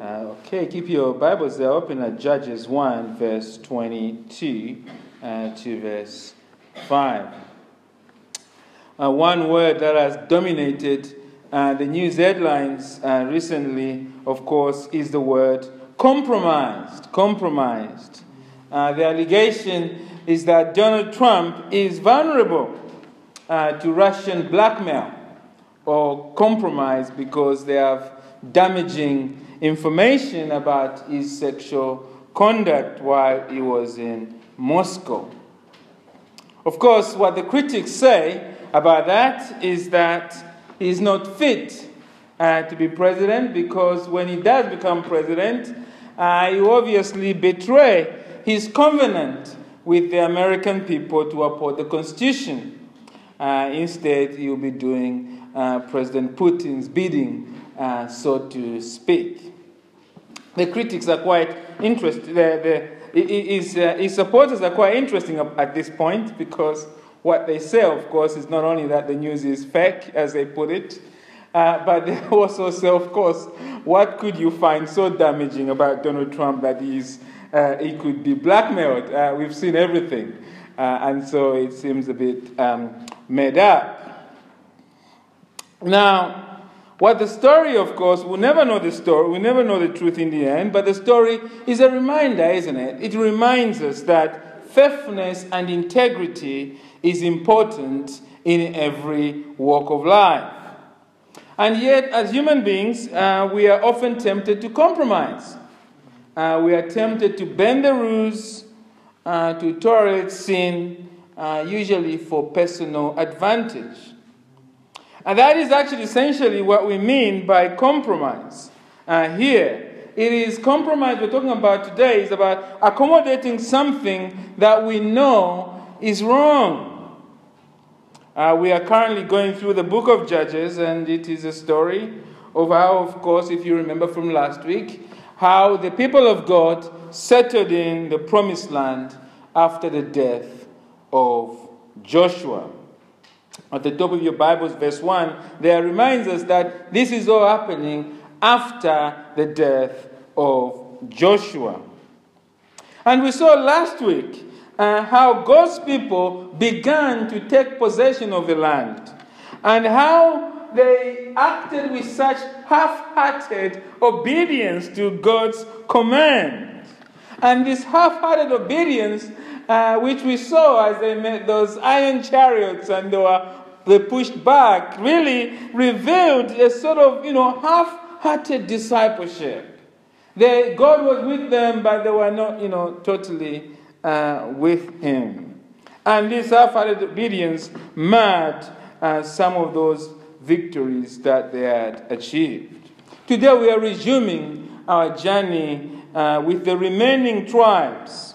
Uh, okay, keep your Bibles there open at Judges 1, verse 22 uh, to verse 5. Uh, one word that has dominated uh, the news headlines uh, recently, of course, is the word compromised. Compromised. Uh, the allegation is that Donald Trump is vulnerable to Russian blackmail or compromise because they have damaging information about his sexual conduct while he was in Moscow. Of course, what the critics say about that is that he's not fit uh, to be president because when he does become president, uh, he obviously betray his covenant with the American people to uphold the Constitution. Uh, instead, he will be doing uh, President Putin's bidding uh, so to speak. The critics are quite interested. The, the, his, uh, his supporters are quite interesting at this point because what they say, of course, is not only that the news is fake, as they put it, uh, but they also say, of course, what could you find so damaging about Donald Trump that he's, uh, he could be blackmailed? Uh, we've seen everything. Uh, and so it seems a bit um, made up. Now, what the story, of course, we'll never know the story, we'll never know the truth in the end, but the story is a reminder, isn't it? It reminds us that faithfulness and integrity is important in every walk of life. And yet, as human beings, uh, we are often tempted to compromise. Uh, we are tempted to bend the rules, uh, to tolerate sin, uh, usually for personal advantage. And that is actually essentially what we mean by compromise uh, here. It is compromise we're talking about today is about accommodating something that we know is wrong. Uh, we are currently going through the book of Judges, and it is a story of how, of course, if you remember from last week, how the people of God settled in the promised land after the death of Joshua at the top of your Bibles, verse 1, there reminds us that this is all happening after the death of Joshua. And we saw last week uh, how God's people began to take possession of the land and how they acted with such half hearted obedience to God's command. And this half hearted obedience uh, which we saw as they met those iron chariots and they were they pushed back, really revealed a sort of, you know, half-hearted discipleship. They, God was with them, but they were not, you know, totally uh, with Him. And this half-hearted obedience marred uh, some of those victories that they had achieved. Today we are resuming our journey uh, with the remaining tribes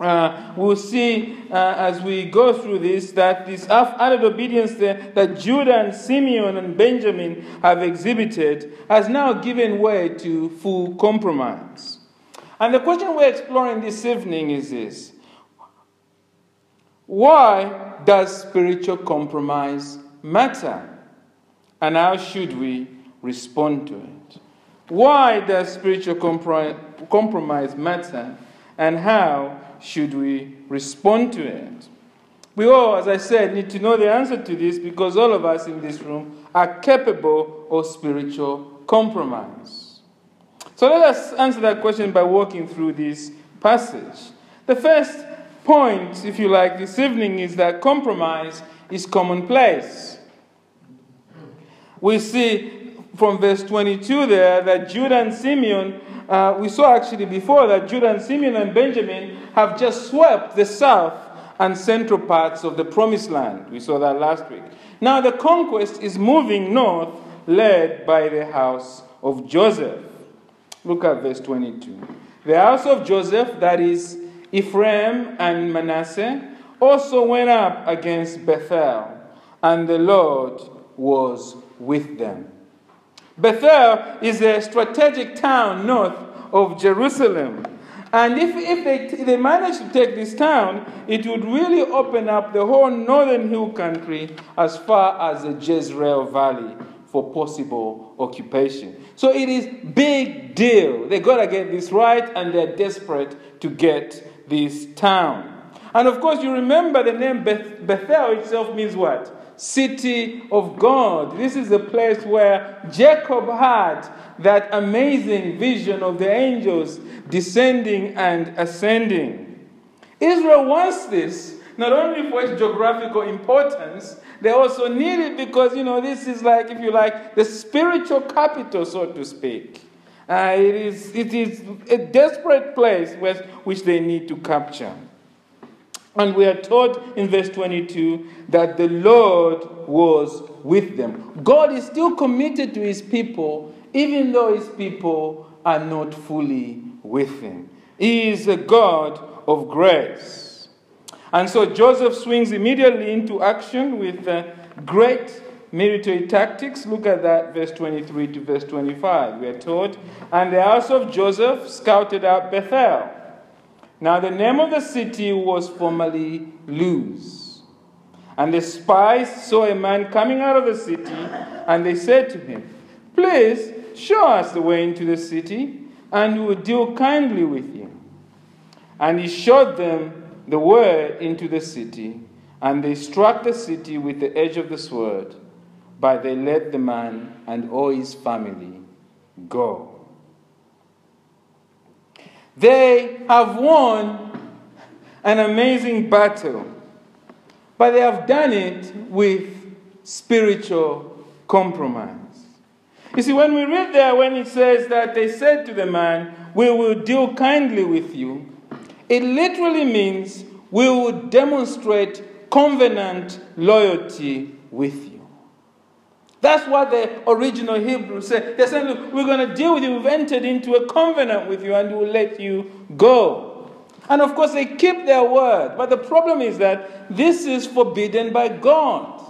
uh, we'll see uh, as we go through this that this added obedience that, that Judah and Simeon and Benjamin have exhibited has now given way to full compromise. And the question we're exploring this evening is this Why does spiritual compromise matter? And how should we respond to it? Why does spiritual compromise matter? And how should we respond to it? We all, as I said, need to know the answer to this because all of us in this room are capable of spiritual compromise. So let us answer that question by walking through this passage. The first point, if you like, this evening is that compromise is commonplace. We see from verse 22 there that Judah and Simeon uh, we saw actually before that Judah and Simeon and Benjamin have just swept the south and central parts of the promised land. We saw that last week. Now the conquest is moving north, led by the house of Joseph. Look at verse 22. The house of Joseph, that is Ephraim and Manasseh, also went up against Bethel, and the Lord was with them. Bethel is a strategic town north of Jerusalem. And if, if, they, they manage to take this town, it would really open up the whole northern hill country as far as the Jezreel Valley for possible occupation. So it is big deal. They got to get this right and they're desperate to get this town. And of course, you remember the name Beth- Bethel itself means what? City of God. This is the place where Jacob had that amazing vision of the angels descending and ascending. Israel wants this not only for its geographical importance, they also need it because, you know, this is like, if you like, the spiritual capital, so to speak. Uh, it, is, it is a desperate place which they need to capture. And we are told in verse 22 that the Lord was with them. God is still committed to his people, even though his people are not fully with him. He is a God of grace. And so Joseph swings immediately into action with uh, great military tactics. Look at that, verse 23 to verse 25. We are told, And the house of Joseph scouted out Bethel now, the name of the city was formerly Luz. And the spies saw a man coming out of the city, and they said to him, Please show us the way into the city, and we will deal kindly with you. And he showed them the way into the city, and they struck the city with the edge of the sword, but they let the man and all his family go. They have won an amazing battle, but they have done it with spiritual compromise. You see, when we read there, when it says that they said to the man, We will deal kindly with you, it literally means we will demonstrate covenant loyalty with you. That's what the original Hebrews said. They said, Look, we're going to deal with you. We've entered into a covenant with you and we'll let you go. And of course, they keep their word. But the problem is that this is forbidden by God.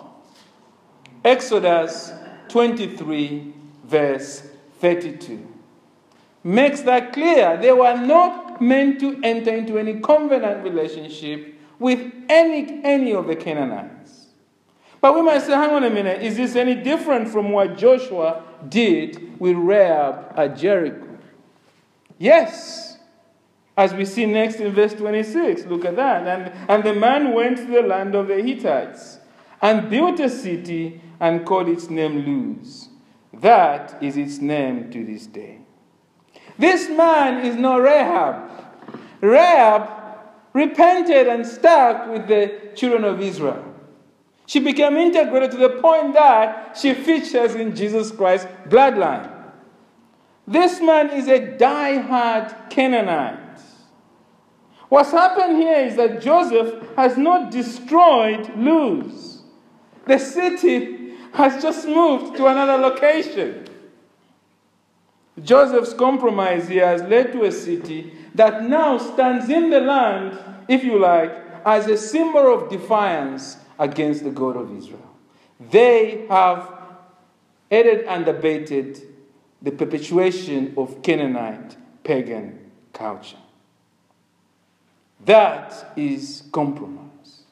Exodus 23, verse 32 makes that clear. They were not meant to enter into any covenant relationship with any, any of the Canaanites. But we might say, hang on a minute, is this any different from what Joshua did with Rahab at Jericho? Yes. As we see next in verse 26, look at that. And, and the man went to the land of the Hittites and built a city and called its name Luz. That is its name to this day. This man is not Rahab. Rahab repented and stuck with the children of Israel. She became integrated to the point that she features in Jesus Christ's bloodline. This man is a die-hard Canaanite. What's happened here is that Joseph has not destroyed Luz. The city has just moved to another location. Joseph's compromise here has led to a city that now stands in the land, if you like, as a symbol of defiance against the God of Israel. They have aided and abated the perpetuation of Canaanite pagan culture. That is compromise.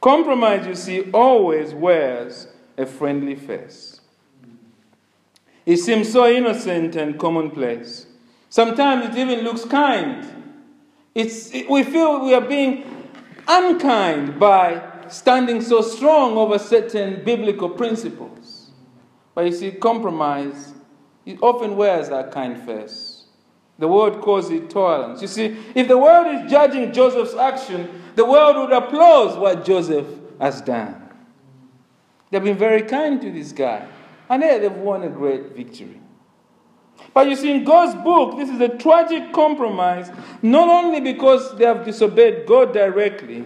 Compromise, you see, always wears a friendly face. It seems so innocent and commonplace. Sometimes it even looks kind. It's, it, we feel we are being unkind by standing so strong over certain biblical principles. But you see, compromise, it often wears that kind face. The world calls it tolerance. You see, if the world is judging Joseph's action, the world would applaud what Joseph has done. They've been very kind to this guy, and yet they've won a great victory. But you see, in God's book, this is a tragic compromise, not only because they have disobeyed God directly,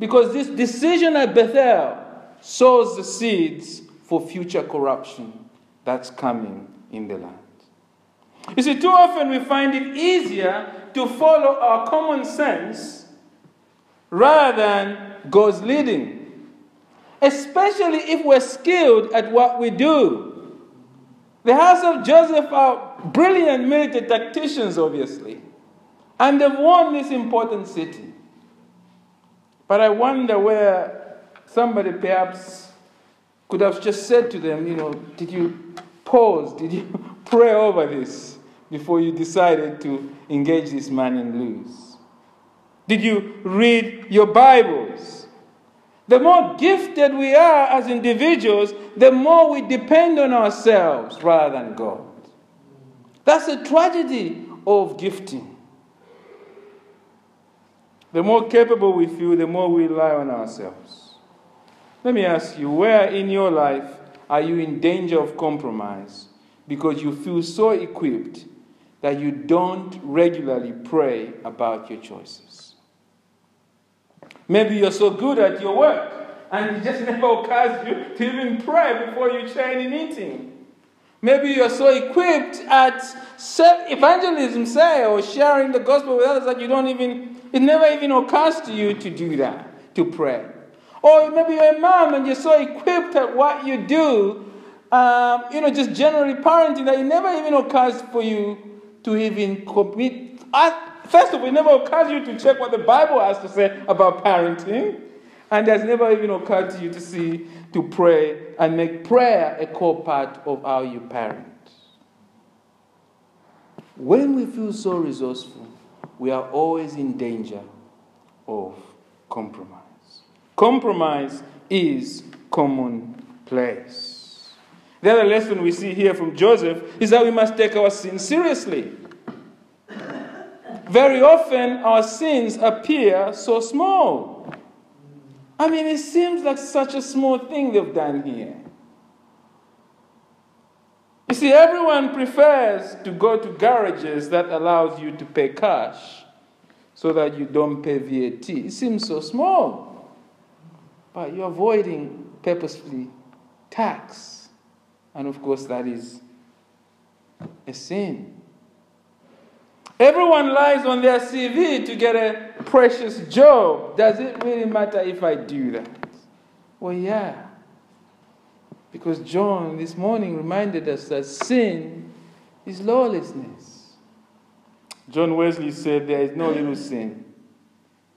because this decision at Bethel sows the seeds for future corruption that's coming in the land. You see, too often we find it easier to follow our common sense rather than God's leading, especially if we're skilled at what we do. The house of Joseph are brilliant military tacticians, obviously, and they've won this important city. But I wonder where somebody perhaps could have just said to them, you know, did you pause? Did you pray over this before you decided to engage this man and Luz? Did you read your Bibles? The more gifted we are as individuals, the more we depend on ourselves rather than God. That's a tragedy of gifting. The more capable we feel, the more we rely on ourselves. Let me ask you where in your life are you in danger of compromise because you feel so equipped that you don't regularly pray about your choices? Maybe you're so good at your work and it just never occurs to you to even pray before you any meeting. Maybe you're so equipped at evangelism, say, or sharing the gospel with others that you don't even, it never even occurs to you to do that, to pray. Or maybe you're a mom and you're so equipped at what you do, um, you know, just generally parenting, that it never even occurs for you to even commit. First of all, it never occurs to you to check what the Bible has to say about parenting. And it has never even occurred to you to see, to pray and make prayer a core part of how you parent. When we feel so resourceful, we are always in danger of compromise. Compromise is commonplace. The other lesson we see here from Joseph is that we must take our sins seriously. Very often, our sins appear so small. I mean, it seems like such a small thing they've done here. You see, everyone prefers to go to garages that allows you to pay cash so that you don't pay VAT. It seems so small. But you're avoiding purposefully tax. And of course, that is a sin. Everyone lies on their CV to get a precious job. Does it really matter if I do that? Well, yeah. Because John this morning reminded us that sin is lawlessness. John Wesley said there is no little sin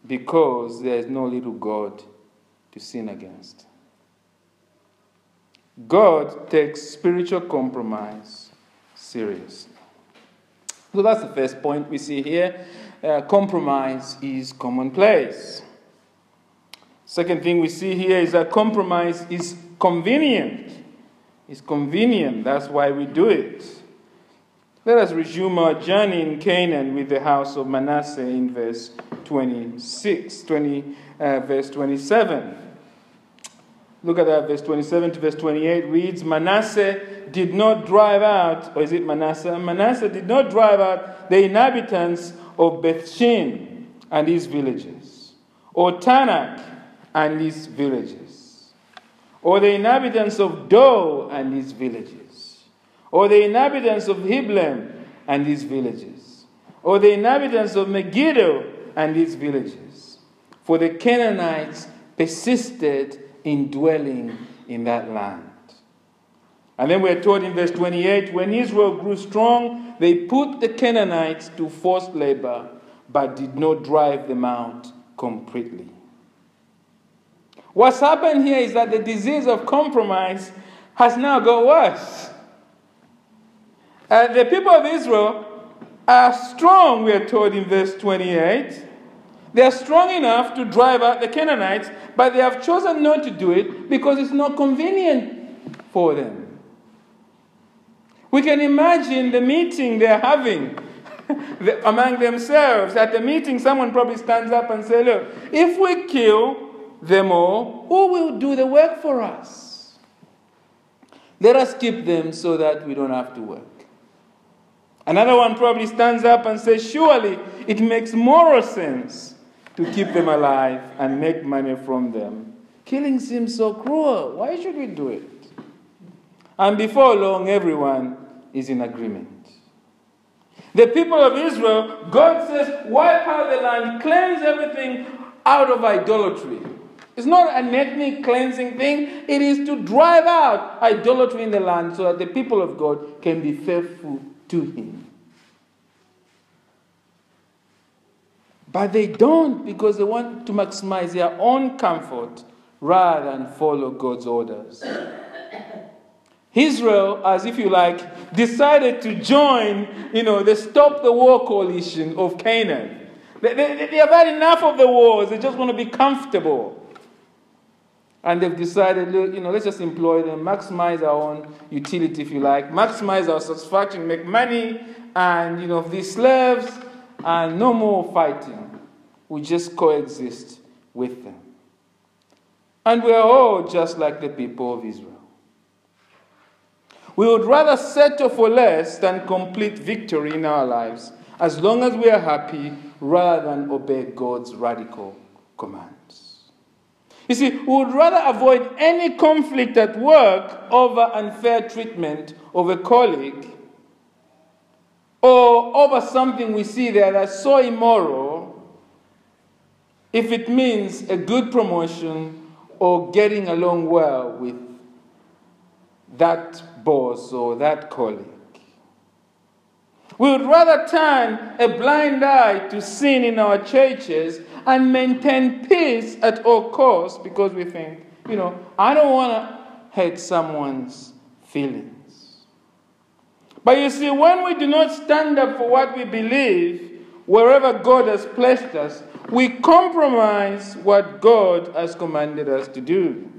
because there is no little God to sin against. God takes spiritual compromise seriously. So that's the first point we see here. Uh, compromise is commonplace. Second thing we see here is that compromise is convenient. It's convenient, that's why we do it. Let us resume our journey in Canaan with the house of Manasseh in verse 26, 20, uh, verse 27. Look at that, verse 27 to verse 28 reads Manasseh did not drive out, or is it Manasseh? Manasseh did not drive out the inhabitants of Bethshean and his villages, or Taanach and his villages, or the inhabitants of Dor and his villages, or the inhabitants of Ibleam and his villages, or the inhabitants of Megiddo and his villages. For the Canaanites persisted in dwelling in that land. And then we're told in verse 28 when Israel grew strong, they put the Canaanites to forced labor, but did not drive them out completely. What's happened here is that the disease of compromise has now got worse. Uh, the people of Israel are strong, we are told in verse 28. They are strong enough to drive out the Canaanites, but they have chosen not to do it because it's not convenient for them. We can imagine the meeting they're having among themselves. At the meeting, someone probably stands up and says, Look, if we kill them all, who will do the work for us? Let us keep them so that we don't have to work. Another one probably stands up and says, Surely it makes moral sense to keep them alive and make money from them. Killing seems so cruel. Why should we do it? And before long, everyone is in agreement. The people of Israel, God says, wipe out the land, cleanse everything out of idolatry. It's not an ethnic cleansing thing, it is to drive out idolatry in the land so that the people of God can be faithful to Him. But they don't because they want to maximize their own comfort rather than follow God's orders. Israel, as if you like, decided to join, you know, the Stop the War coalition of Canaan. They, they, they have had enough of the wars. They just want to be comfortable. And they've decided, you know, let's just employ them, maximize our own utility, if you like, maximize our satisfaction, make money, and, you know, these slaves, and no more fighting. We just coexist with them. And we are all just like the people of Israel. We would rather settle for less than complete victory in our lives, as long as we are happy, rather than obey God's radical commands. You see, we would rather avoid any conflict at work over unfair treatment of a colleague or over something we see there that's so immoral if it means a good promotion or getting along well with that boss or that colleague. We would rather turn a blind eye to sin in our churches and maintain peace at all costs because we think, you know, I don't want to hurt someone's feelings. But you see, when we do not stand up for what we believe, wherever God has placed us, we compromise what God has commanded us to do.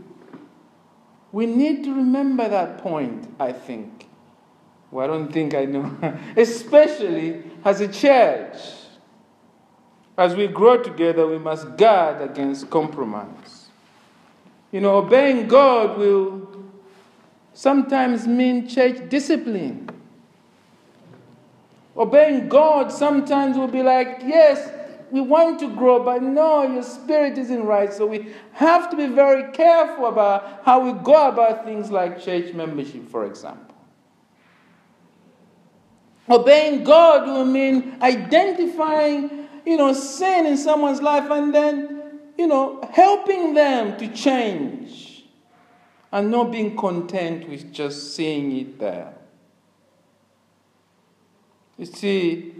We need to remember that point, I think. Well, I don't think I know. Especially as a church. As we grow together, we must guard against compromise. You know, obeying God will sometimes mean church discipline. Obeying God sometimes will be like, yes, we want to grow, but no, your spirit isn't right. So we have to be very careful about how we go about things like church membership, for example. Obeying God will mean identifying, you know, sin in someone's life and then, you know, helping them to change and not being content with just seeing it there. You see,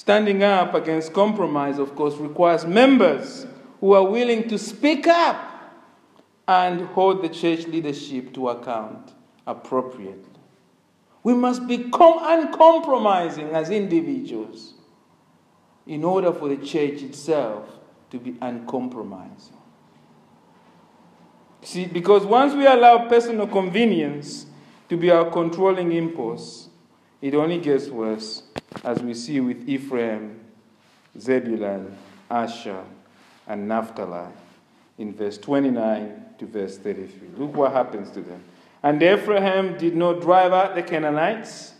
Standing up against compromise, of course, requires members who are willing to speak up and hold the church leadership to account appropriately. We must become uncompromising as individuals in order for the church itself to be uncompromising. See, because once we allow personal convenience to be our controlling impulse, it only gets worse as we see with Ephraim, Zebulun, Asher, and Naphtali in verse 29 to verse 33. Look what happens to them. And Ephraim did not drive out the Canaanites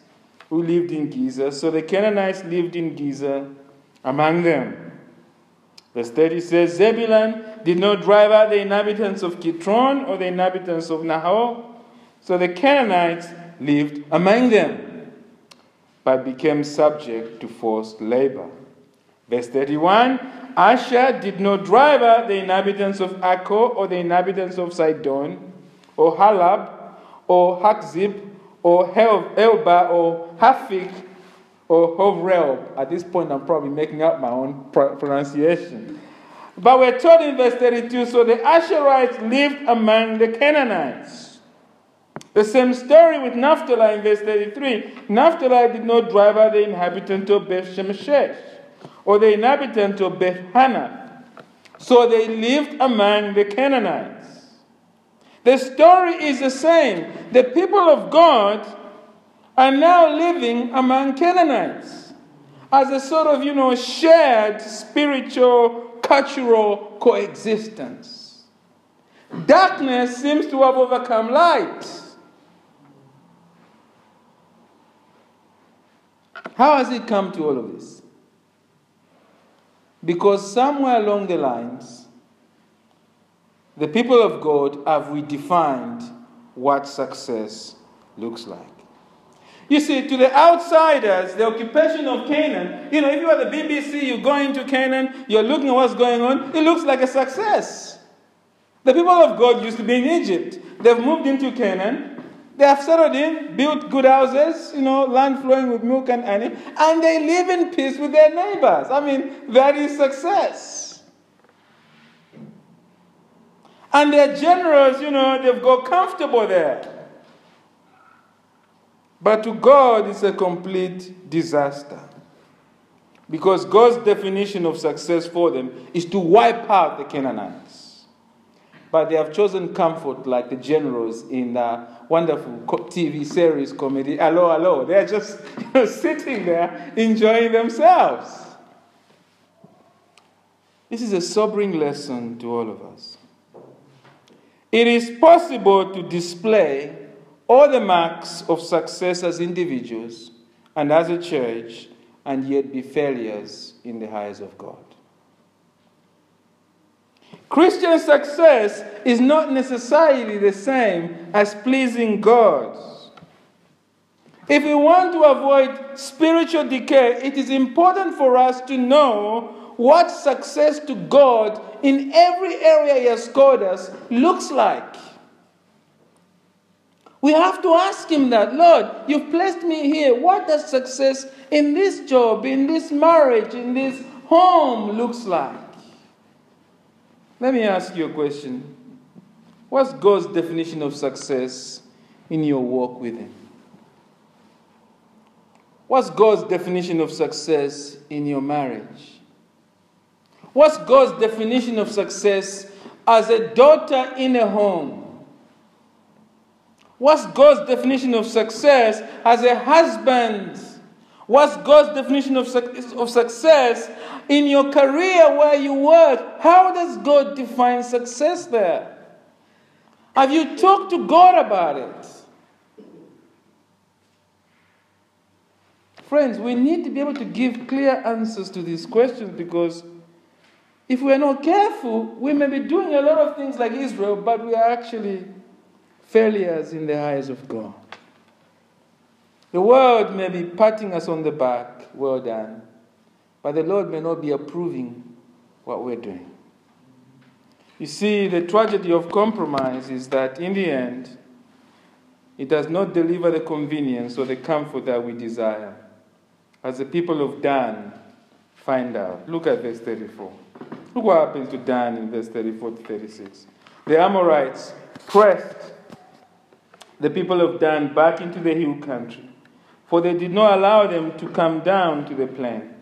who lived in Gezer. so the Canaanites lived in Gezer among them. Verse 30 says, Zebulun did not drive out the inhabitants of Kitron or the inhabitants of Nahor, so the Canaanites lived among them but became subject to forced labor. Verse 31 Asher did not drive out the inhabitants of Akko or the inhabitants of Sidon, or Halab, or Hakzib, or Elba, or Hafik, or Hovrel. At this point, I'm probably making up my own pronunciation. But we're told in verse 32 so the Asherites lived among the Canaanites. The same story with Naphtali in verse 33. Naphtali did not drive out the inhabitant of Beth Shemeshesh or the inhabitant of Beth Hanath. So they lived among the Canaanites. The story is the same. The people of God are now living among Canaanites as a sort of, you know, shared spiritual, cultural coexistence. Darkness seems to have overcome light. How has it come to all of this? Because somewhere along the lines, the people of God have redefined what success looks like. You see, to the outsiders, the occupation of Canaan, you know, if you are the BBC, you go into Canaan, you're looking at what's going on, it looks like a success. The people of God used to be in Egypt. They've moved into Canaan. They have settled in, built good houses, you know, land flowing with milk and honey, and they live in peace with their neighbors. I mean, that is success. And they're generous, you know, they've got comfortable there. But to God, it's a complete disaster. Because God's definition of success for them is to wipe out the Canaanites. But they have chosen comfort like the generals in the wonderful TV series comedy, 'Allo 'Allo. They're just you know, sitting there enjoying themselves. This is a sobering lesson to all of us. It is possible to display all the marks of success as individuals and as a church and yet be failures in the eyes of God. Christian success is not necessarily the same as pleasing God. If we want to avoid spiritual decay, it is important for us to know what success to God in every area He has called us looks like. We have to ask Him that, Lord, you've placed me here. What does success in this job, in this marriage, in this home looks like? Let me ask you a question. What's God's definition of success in your walk with Him? What's God's definition of success in your marriage? What's God's definition of success as a daughter in a home? What's God's definition of success as a husband? What's God's definition of, of success in your career where you work? How does God define success there? Have you talked to God about it? Friends, we need to be able to give clear answers to these questions because if we're not careful, we may be doing a lot of things like Israel, but we are actually failures in the eyes of God. The world may be patting us on the back, well done, but the Lord may not be approving what we're doing. You see, the tragedy of compromise is that in the end, it does not deliver the convenience or the comfort that we desire. As the people of Dan find out. Look at verse 34. Look what happens to Dan in verse 34 to 36. The Amorites pressed the people of Dan back into the hill country, for they did not allow them to come down to the plain.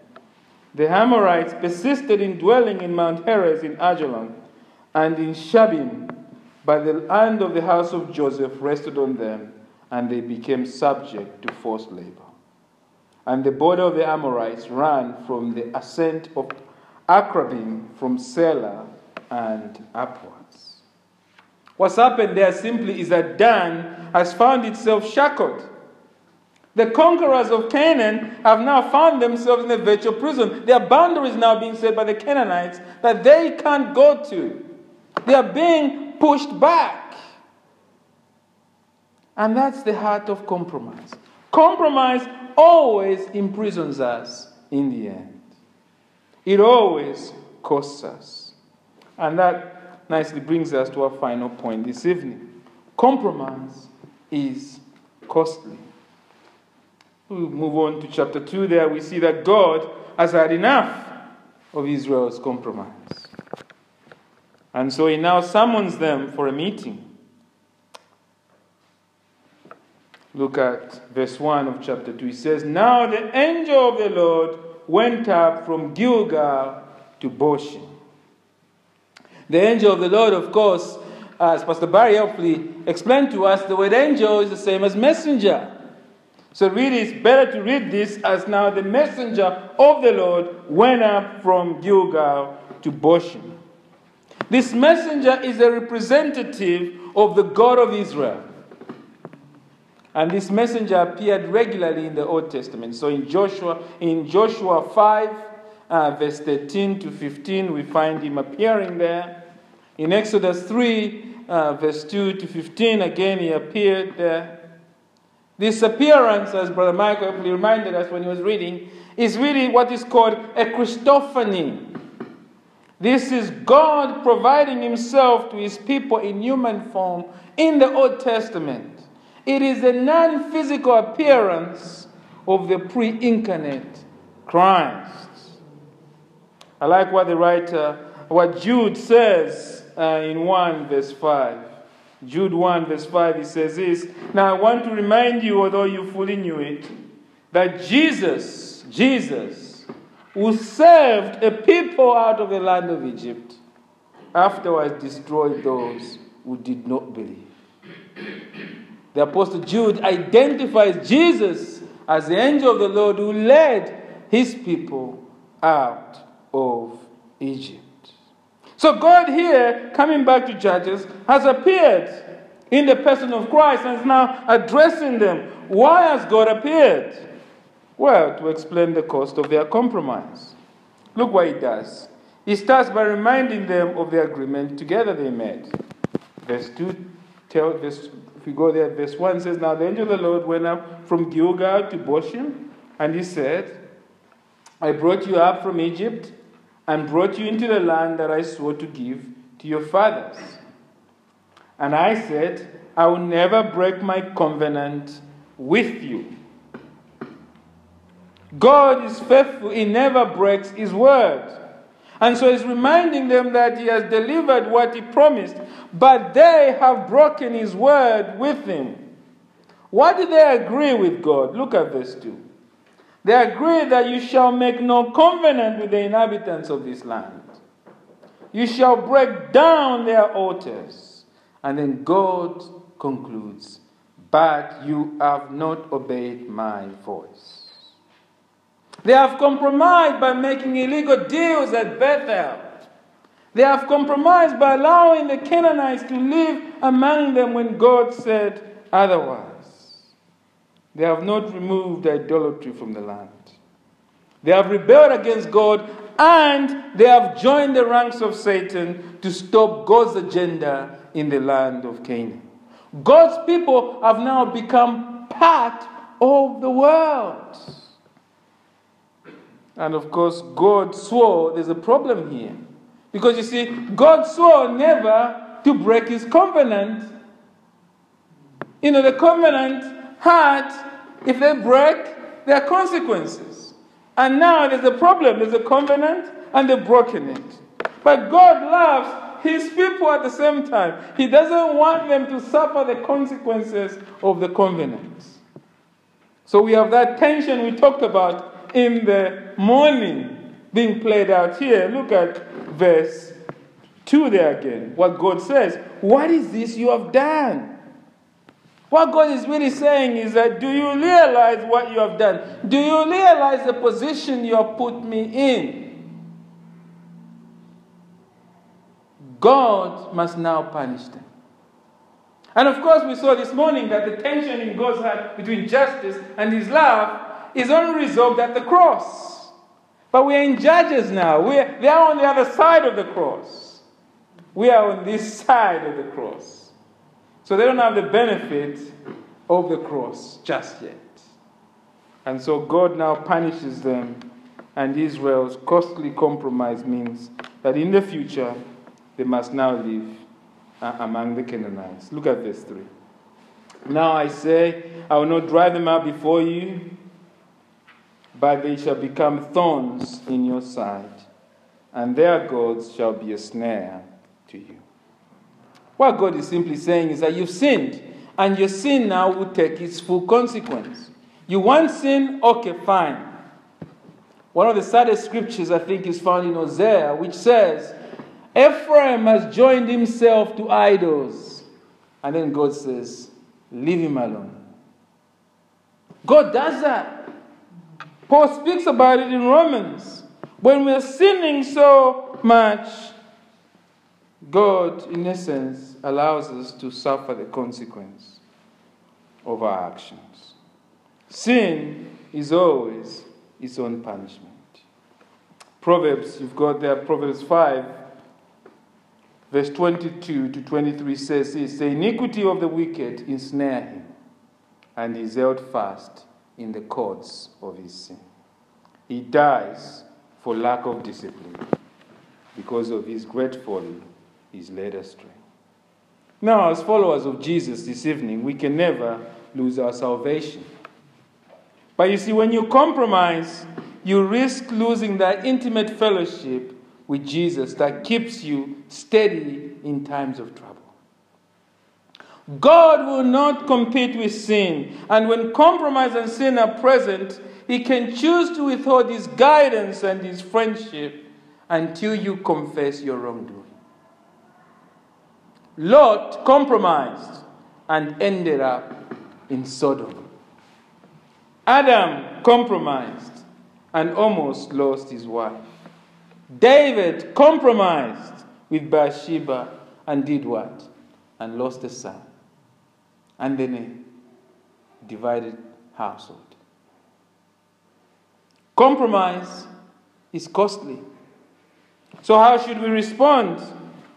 The Amorites persisted in dwelling in Mount Heres in Ajalon and in Shabim, but the hand of the house of Joseph rested on them, and they became subject to forced labor. And the border of the Amorites ran from the ascent of Akrabim, from Sela and upwards. What's happened there simply is that Dan has found itself shackled. The conquerors of Canaan have now found themselves in a virtual prison. Their boundaries now being set by the Canaanites that they can't go to. They are being pushed back. And that's the heart of compromise. Compromise always imprisons us in the end, it always costs us. And that nicely brings us to our final point this evening. Compromise is costly. We move on to chapter 2 there. We see that God has had enough of Israel's compromise. And so he now summons them for a meeting. Look at verse 1 of chapter 2. He says, Now the angel of the Lord went up from Gilgal to Bochim. The angel of the Lord, of course, as Pastor Barry helpfully explained to us, the word angel is the same as messenger. So, really, it's better to read this as now the messenger of the Lord went up from Gilgal to Bochim. This messenger is a representative of the God of Israel. And this messenger appeared regularly in the Old Testament. So in Joshua, in Joshua 5, uh, verse 13 to 15, we find him appearing there. In Exodus 3, uh, verse 2 to 15, again he appeared there. This appearance, as Brother Michael reminded us when he was reading, is really what is called a Christophany. This is God providing himself to his people in human form in the Old Testament. It is a non physical appearance of the pre incarnate Christ. I like what the writer, what Jude says uh, in 1 verse 5. Jude 1 verse 5, he says this. Now I want to remind you, although you fully knew it, that Jesus, Jesus, who saved a people out of the land of Egypt, afterwards destroyed those who did not believe. The Apostle Jude identifies Jesus as the angel of the Lord who led his people out of Egypt. So, God here, coming back to Judges, has appeared in the person of Christ and is now addressing them. Why has God appeared? Well, to explain the cost of their compromise. Look what he does. He starts by reminding them of the agreement together they made. Verse 2 tell verse if we go there, verse 1 says, Now the angel of the Lord went up from Gilgal to Bochim, and he said, I brought you up from Egypt and brought you into the land that I swore to give to your fathers. And I said, I will never break my covenant with you. God is faithful, He never breaks His word. And so He's reminding them that He has delivered what He promised, but they have broken His word with Him. Why did they agree with God? Look at verse 2. They agreed that you shall make no covenant with the inhabitants of this land. You shall break down their altars. And then God concludes, But you have not obeyed my voice. They have compromised by making illegal deals at Bethel. They have compromised by allowing the Canaanites to live among them when God said otherwise. They have not removed idolatry from the land. They have rebelled against God and they have joined the ranks of Satan to stop God's agenda in the land of Canaan. God's people have now become part of the world. And of course, God swore there's a problem here. Because you see, God swore never to break his covenant. You know, the covenant had if they break, there are consequences. And now there's a problem. There's a covenant, and they've broken it. But God loves his people at the same time. He doesn't want them to suffer the consequences of the covenant. So we have that tension we talked about in the morning being played out here. Look at verse 2 there again. What God says What is this you have done? What God is really saying is that do you realize what you have done? Do you realize the position you have put me in? God must now punish them. And of course, we saw this morning that the tension in God's heart between justice and his love is only resolved at the cross. But we are in Judges now. We are, they are on the other side of the cross. We are on this side of the cross. So they don't have the benefit of the cross just yet. And so God now punishes them, and Israel's costly compromise means that in the future they must now live uh, among the Canaanites. Look at verse 3. Now I say, I will not drive them out before you, but they shall become thorns in your side, and their gods shall be a snare. What God is simply saying is that you've sinned, and your sin now will take its full consequence. You want sin? Okay, fine. One of the saddest scriptures I think is found in Hosea, which says, Ephraim has joined himself to idols. And then God says, Leave him alone. God does that. Paul speaks about it in Romans. When we're sinning so much, God, in essence, allows us to suffer the consequence of our actions. Sin is always its own punishment. Proverbs, you've got there, Proverbs 5, verse 22 to 23 says this The iniquity of the wicked ensnare him, and he is held fast in the cords of his sin. He dies for lack of discipline because of his great folly is led astray. Now, as followers of Jesus this evening, we can never lose our salvation. But you see, when you compromise, you risk losing that intimate fellowship with Jesus that keeps you steady in times of trouble. God will not compete with sin. And when compromise and sin are present, He can choose to withhold His guidance and His friendship until you confess your wrongdoing. Lot compromised and ended up in Sodom. Adam compromised and almost lost his wife. David compromised with Bathsheba and did what? And lost a son. And then a divided household. Compromise is costly. So, how should we respond?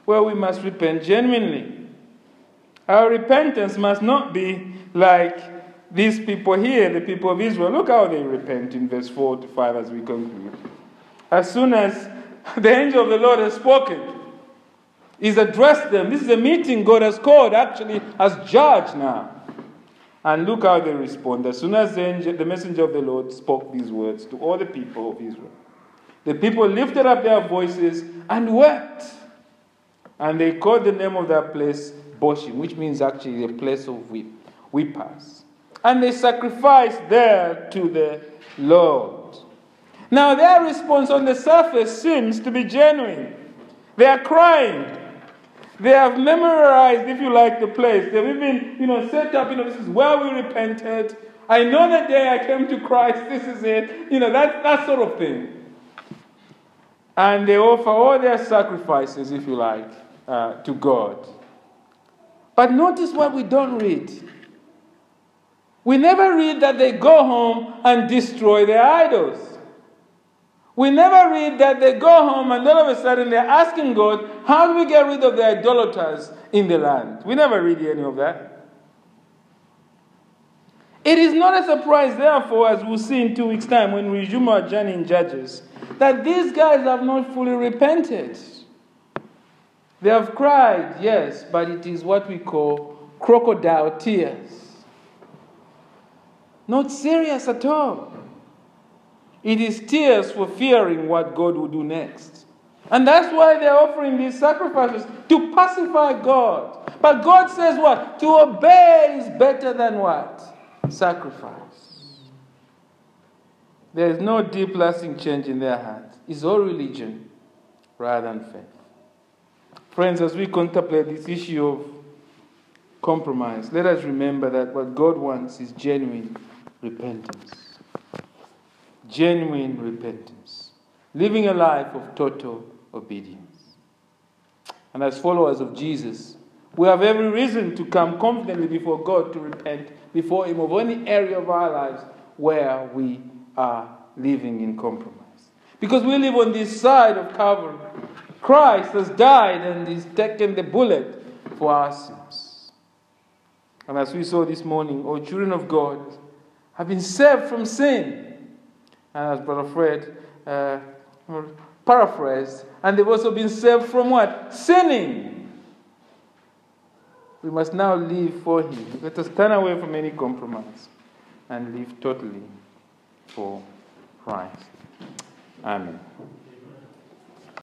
Well, we must repent genuinely. Our repentance must not be like these people here, the people of Israel. Look how they repent in verse 4 to 5 as we conclude. As soon as the angel of the Lord has spoken, he's addressed them. This is a meeting God has called, actually, as judge now. And look how they respond. As soon as the, angel, the messenger of the Lord spoke these words to all the people of Israel, the people lifted up their voices and wept. And they called the name of that place Bochim, which means actually a place of weep, weepers. And they sacrificed there to the Lord. Now, their response on the surface seems to be genuine. They are crying. They have memorized, if you like, the place. They've even, you know, set up, you know, this is where we repented. I know the day I came to Christ, this is it. You know, that, that sort of thing. And they offer all their sacrifices, if you like, uh, to God. But notice what we don't read. We never read that they go home and destroy their idols. We never read that they go home and all of a sudden they're asking God, how do we get rid of the idolaters in the land? We never read any of that. It is not a surprise, therefore, as we'll see in two weeks' time when we resume our journey in Judges, that these guys have not fully repented. They have cried, yes, but it is what we call crocodile tears. Not serious at all. It is tears for fearing what God will do next. And that's why they're offering these sacrifices to pacify God. But God says what? To obey is better than what? Sacrifice. There is no deep lasting change in their hearts. It's all religion rather than faith. Friends, as we contemplate this issue of compromise, let us remember that what God wants is genuine repentance genuine repentance, living a life of total obedience. And as followers of Jesus, we have every reason to come confidently before God to repent before Him of any area of our lives where we are living in compromise. Because we live on this side of Calvary. Christ has died and He's taken the bullet for our sins. And as we saw this morning, all children of God have been saved from sin and as Brother Fred uh, paraphrased, and they've also been saved from what? Sinning. We must now live for Him. Let us turn away from any compromise and live totally for Christ. Amen.